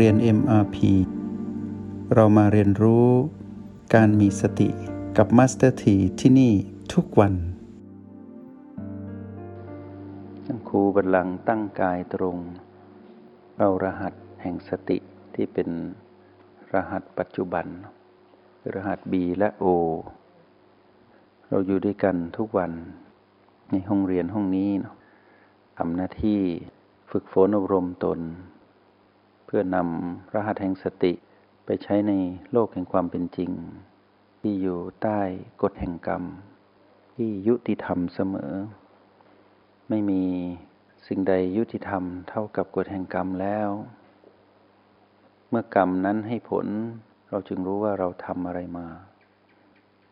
เรียน MRP เรามาเรียนรู้การมีสติกับ Master T ที่ที่นี่ทุกวันนั่งคูบัลลังตั้งกายตรงเรารหัสแห่งสติที่เป็นรหัสปัจจุบัน รหัส B และ O เราอยู่ด้วยกันทุกวัน ในห้องเรียนห้องนี้ทำหน้าที่ฝึกฝนอบรมตน พื่อนำรหัสแห่งสติไปใช้ในโลกแห่งความเป็นจริง ที่อยู่ใต้กฎแห่งกรรม ที่ยุติธรรมเสมอ ไม่มีสิ่งใดยุติธรรมเท่ากับกฎแห่งกรรมแล้ว เมื่อกรรมนั้นให้ผลเราจึงรู้ว่าเราทำอะไรมา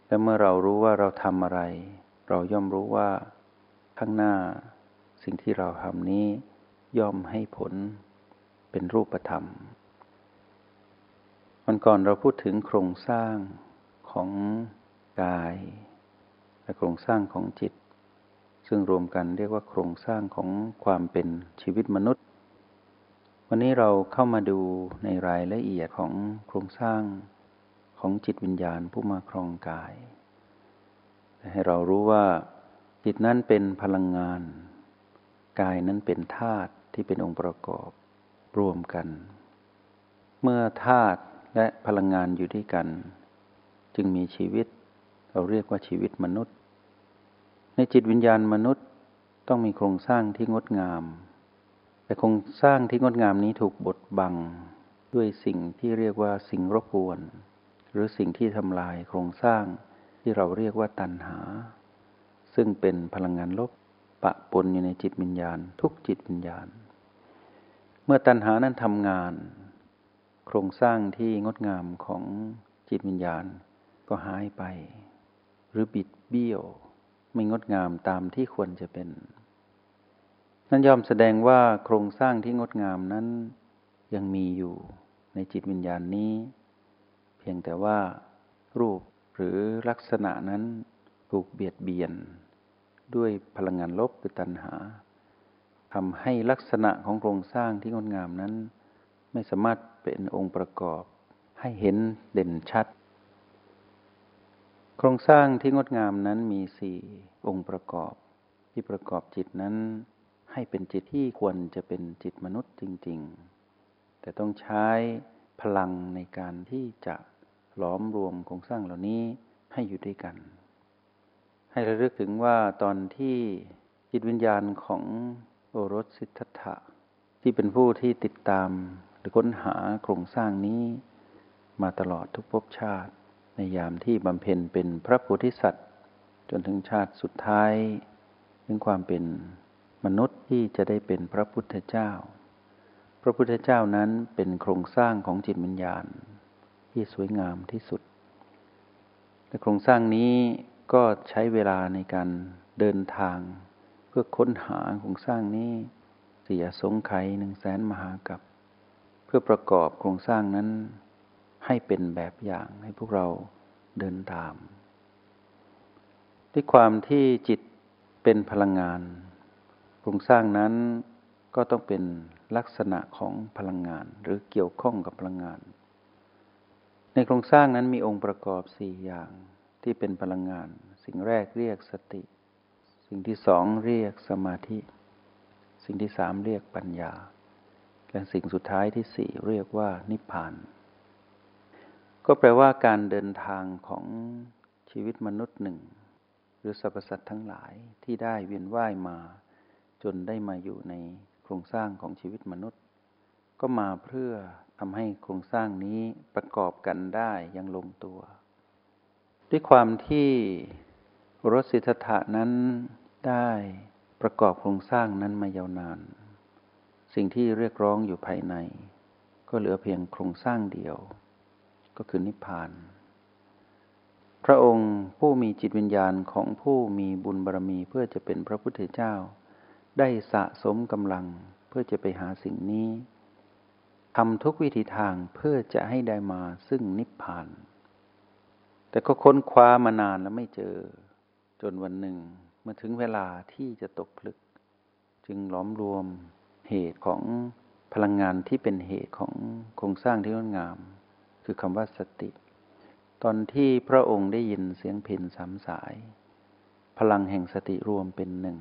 และเมื่อเรารู้ว่าเราทำอะไร เราย่อมรู้ว่าข้างหน้า สิ่งที่เราทำนี้ย่อมให้ผล เป็นรูปธรรม มันก่อนเราพูดถึงโครงสร้างของกาย และโครงสร้างของจิต ซึ่งรวมกันเรียกว่าโครงสร้างของความเป็นชีวิตมนุษย์ วันนี้เราเข้ามาดูในรายละเอียดของโครงสร้างของจิตวิญญาณผู้มาครองกาย ให้เรารู้ว่าจิตนั้นเป็นพลังงาน กายนั้นเป็นธาตุที่เป็นองค์ประกอบ รวมกัน เมื่อธาตุและพลังงานอยู่ด้วยกัน จึงมีชีวิต เราเรียกว่าชีวิตมนุษย์ ในจิตวิญญาณมนุษย์ต้องมีโครงสร้างที่งดงาม แต่โครงสร้างที่งดงามนี้ถูกบดบังด้วยสิ่งที่เรียกว่าสิ่งรบกวน หรือสิ่งที่ทำลายโครงสร้างที่เราเรียกว่าตัณหา ซึ่งเป็นพลังงานลบปะปนอยู่ในจิตวิญญาณ ทุกจิตวิญญาณ เมื่อตัณหานั้นทำงาน โครงสร้างที่งดงามของจิตวิญญาณก็หายไป หรือบิดเบี้ยว ไม่งดงามตามที่ควรจะเป็น นั่นยอมแสดงว่าโครงสร้างที่งดงามนั้นยังมีอยู่ในจิตวิญญาณนี้ เพียงแต่ว่ารูปหรือลักษณะนั้นถูกเบียดเบียน ด้วยพลังงานลบหรือตัณหา ทำให้ลักษณะของโครงสร้างที่งดงามนั้น ไม่สามารถเป็นองค์ประกอบ ให้เห็นเด่นชัด โครงสร้างที่งดงามนั้นมีสี่องค์ประกอบ ที่ประกอบจิตนั้น ให้เป็นจิตที่ควรจะเป็นจิตมนุษย์จริง ๆ แต่ต้องใช้พลังในการที่จะหลอมรวมโครงสร้างเหล่านี้ให้อยู่ด้วยกัน ให้ระลึกถึงว่าตอนที่จิตวิญญาณของ โอรสสิทธัตถะที่เป็นผู้ที่ติดตามหรือค้นหาโครงสร้างนี้มาตลอดทุกภพชาติ ในยามที่บำเพ็ญเป็นพระโพธิสัตว์ จนถึงชาติสุดท้าย ถึงความเป็นมนุษย์ที่จะได้เป็นพระพุทธเจ้า พระพุทธเจ้านั้นเป็นโครงสร้างของจิตวิญญาณ ที่สวยงามที่สุดแต่โครงสร้างนี้ก็ใช้เวลาในการเดินทาง พื่อค้นหาโครงสร้างนี้เสียสงไขหนึ่งแสนมหากับพื่อประกอบโครงสร้างนั้น ให้เป็นแบบอย่างให้พวกเราเดินตาม ด้วยความที่จิตเป็นพลังงาน โครงสร้างนั้นก็ต้องเป็นลักษณะของพลังงาน หรือเกี่ยวข้องกับพลังงาน ในโครงสร้างนั้นมีองค์ประกอบสี่อย่างที่เป็นพลังงาน สิ่งแรกเรียกสติ สิ่งที่สองเรียกสมาธิ สิ่งที่สามเรียกปัญญา และสิ่งสุดท้ายที่สี่เรียกว่านิพพาน ก็แปลว่าการเดินทางของชีวิตมนุษย์หนึ่ง หรือสรรพสัตว์ทั้งหลายที่ได้เวียนว่ายมา จนได้มาอยู่ในโครงสร้างของชีวิตมนุษย์ ก็มาเพื่อทำให้โครงสร้างนี้ประกอบกันได้อย่างลงตัว ด้วยความที่รสสิทธะนั้น ได้ประกอบโครงสร้างนั้นมายาวนาน สิ่งที่เรียกร้องอยู่ภายใน ก็เหลือเพียงโครงสร้างเดียว ก็คือนิพพาน พระองค์ผู้มีจิตวิญญาณของผู้มีบุญบารรมีเพื่อจะเป็นพระพุทธเจ้า ได้สะสมกำลังเพื่อจะไปหาสิ่งนี้ทำทุกวิธีทางเพื่อจะให้ได้มาซึ่งนิพพาน แต่ก็ค้นคว้ามานานแล้วไม่เจอ จนวันหนึ่ง เมื่อถึงเวลาที่จะตกผลึก จึงล้อมรวมเหตุของพลังงานที่เป็นเหตุของโครงสร้างที่งดงาม คือคำว่าสติ ตอนที่พระองค์ได้ยินเสียงเพลสามสาย พลังแห่งสติรวมเป็นหนึ่ง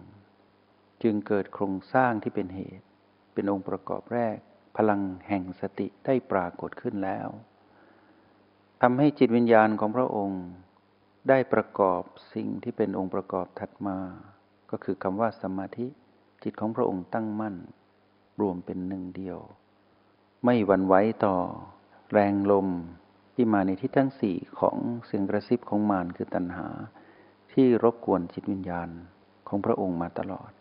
จึงเกิดโครงสร้างที่เป็นเหตุ เป็นองค์ประกอบแรก พลังแห่งสติได้ปรากฏขึ้นแล้วทำให้จิตวิญญาณของพระองค์ ได้ประกอบสิ่งที่เป็นองค์ประกอบถัดมา ก็คือคำว่าสมาธิจิตของพระองค์ตั้งมั่น รวมเป็นหนึ่งเดียว ไม่หวั่นไหวต่อ แรงลมที่มาในทิศทั้งสี่ของเสียงกระซิบของมารคือตัณหา ที่รบกวนจิตวิญญาณของพระองค์มาตลอด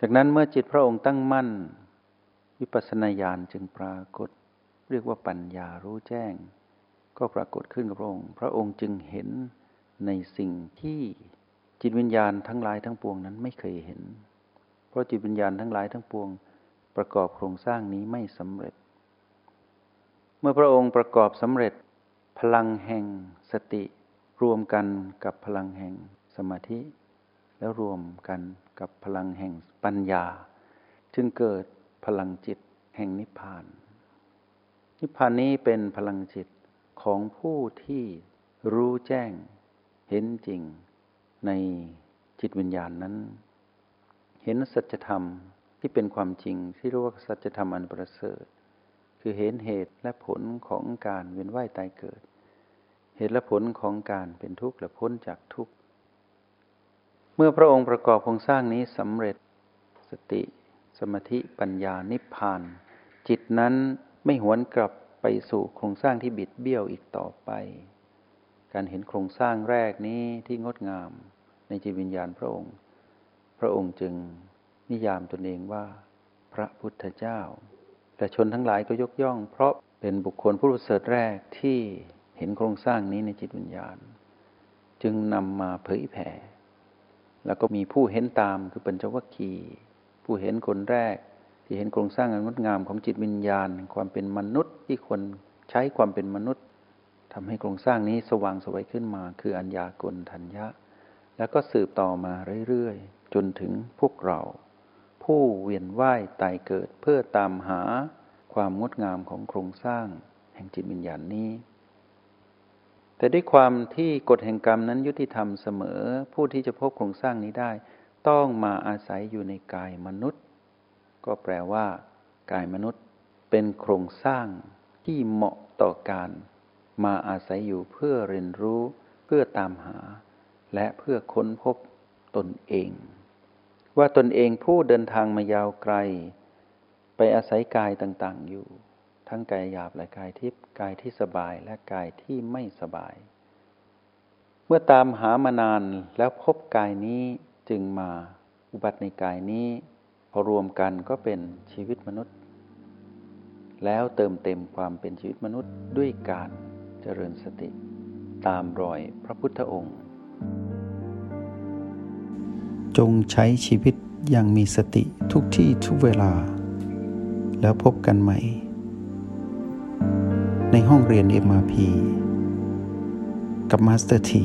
จากนั้นเมื่อจิตพระองค์ตั้งมั่น วิปัสสนาญาณจึงปรากฏ เรียกว่าปัญญารู้แจ้ง ก็ปรากฏขึ้นกับพระองค์ พระองค์จึงเห็นในสิ่งที่จิตวิญญาณทั้งหลายทั้งปวงนั้นไม่เคยเห็น เพราะจิตวิญญาณทั้งหลายทั้งปวง ประกอบโครงสร้างนี้ไม่สำเร็จ เมื่อพระองค์ประกอบสำเร็จพลังแห่งสติรวมกันกับพลังแห่งสมาธิ แล้วรวมกันกับพลังแห่งปัญญา จึงเกิดพลังจิตแห่งนิพพาน นิพพานนี้เป็นพลังจิต ของผู้ที่รู้แจ้งเห็นจริงในจิตวิญญาณนั้น เห็นสัจธรรมที่เป็นความจริงที่เรียกว่าสัจธรรมอันประเสริฐ คือเห็นเหตุและผลของการเวียนว่ายตายเกิด เหตุและผลของการเป็นทุกข์และพ้นจากทุกข์ เมื่อพระองค์ประกอบโครงสร้างนี้สำเร็จสติ สมาธิปัญญานิพพาน จิตนั้นไม่หวนกลับ ไปสู่โครงสร้างที่บิดเบี้ยวอีกต่อไป การเห็นโครงสร้างแรกนี้ที่งดงามในจิตวิญญาณพระองค์ พระองค์จึงนิยามตนเองว่าพระพุทธเจ้า แต่ชนทั้งหลายก็ยกย่อง เพราะเป็นบุคคลผู้ประเสริฐแรกที่เห็นโครงสร้างนี้ในจิตวิญญาณ จึงนำมาเผยแผ่ แล้วก็มีผู้เห็นตามคือปัญจวัคคีย์ผู้เห็นคนแรก ที่เห็นโครงสร้างอันงดงามของจิตวิญญาณ ความเป็นมนุษย์ที่คนใช้ความเป็นมนุษย์ทำให้โครงสร้างนี้สว่างสวยขึ้นมา คืออัญญากลทัญญะ แล้วก็สืบต่อมาเรื่อยๆ จนถึงพวกเรา ผู้เวียนว่ายตายเกิดเพื่อตามหาความงดงามของโครงสร้างแห่งจิตวิญญาณนี้ แต่ด้วยความที่กฎแห่งกรรมนั้นยุติธรรมเสมอ ผู้ที่จะพบโครงสร้างนี้ได้ ต้องมาอาศัยอยู่ในกายมนุษย์ ก็แปลว่า กายมนุษย์เป็นโครงสร้างที่เหมาะต่อการ มาอาศัยอยู่เพื่อเรียนรู้ เพื่อตามหา และเพื่อค้นพบตนเอง ว่าตนเองผู้เดินทางมายาวไกล ไปอาศัยกายต่างๆอยู่ ทั้งกายหยาบและกายทิพย์กายที่สบายและกายที่ไม่สบาย เมื่อตามหามานานแล้วพบกายนี้จึงมาอุบัติในกายนี้ พอรวมกันก็เป็นชีวิตมนุษย์ แล้วเติมเต็มความเป็นชีวิตมนุษย์ด้วยการเจริญสติ ตามรอยพระพุทธองค์ จงใช้ชีวิตอย่างมีสติทุกที่ทุกเวลา แล้วพบกันใหม่ ในห้องเรียน MRP กับมาสเตอร์ที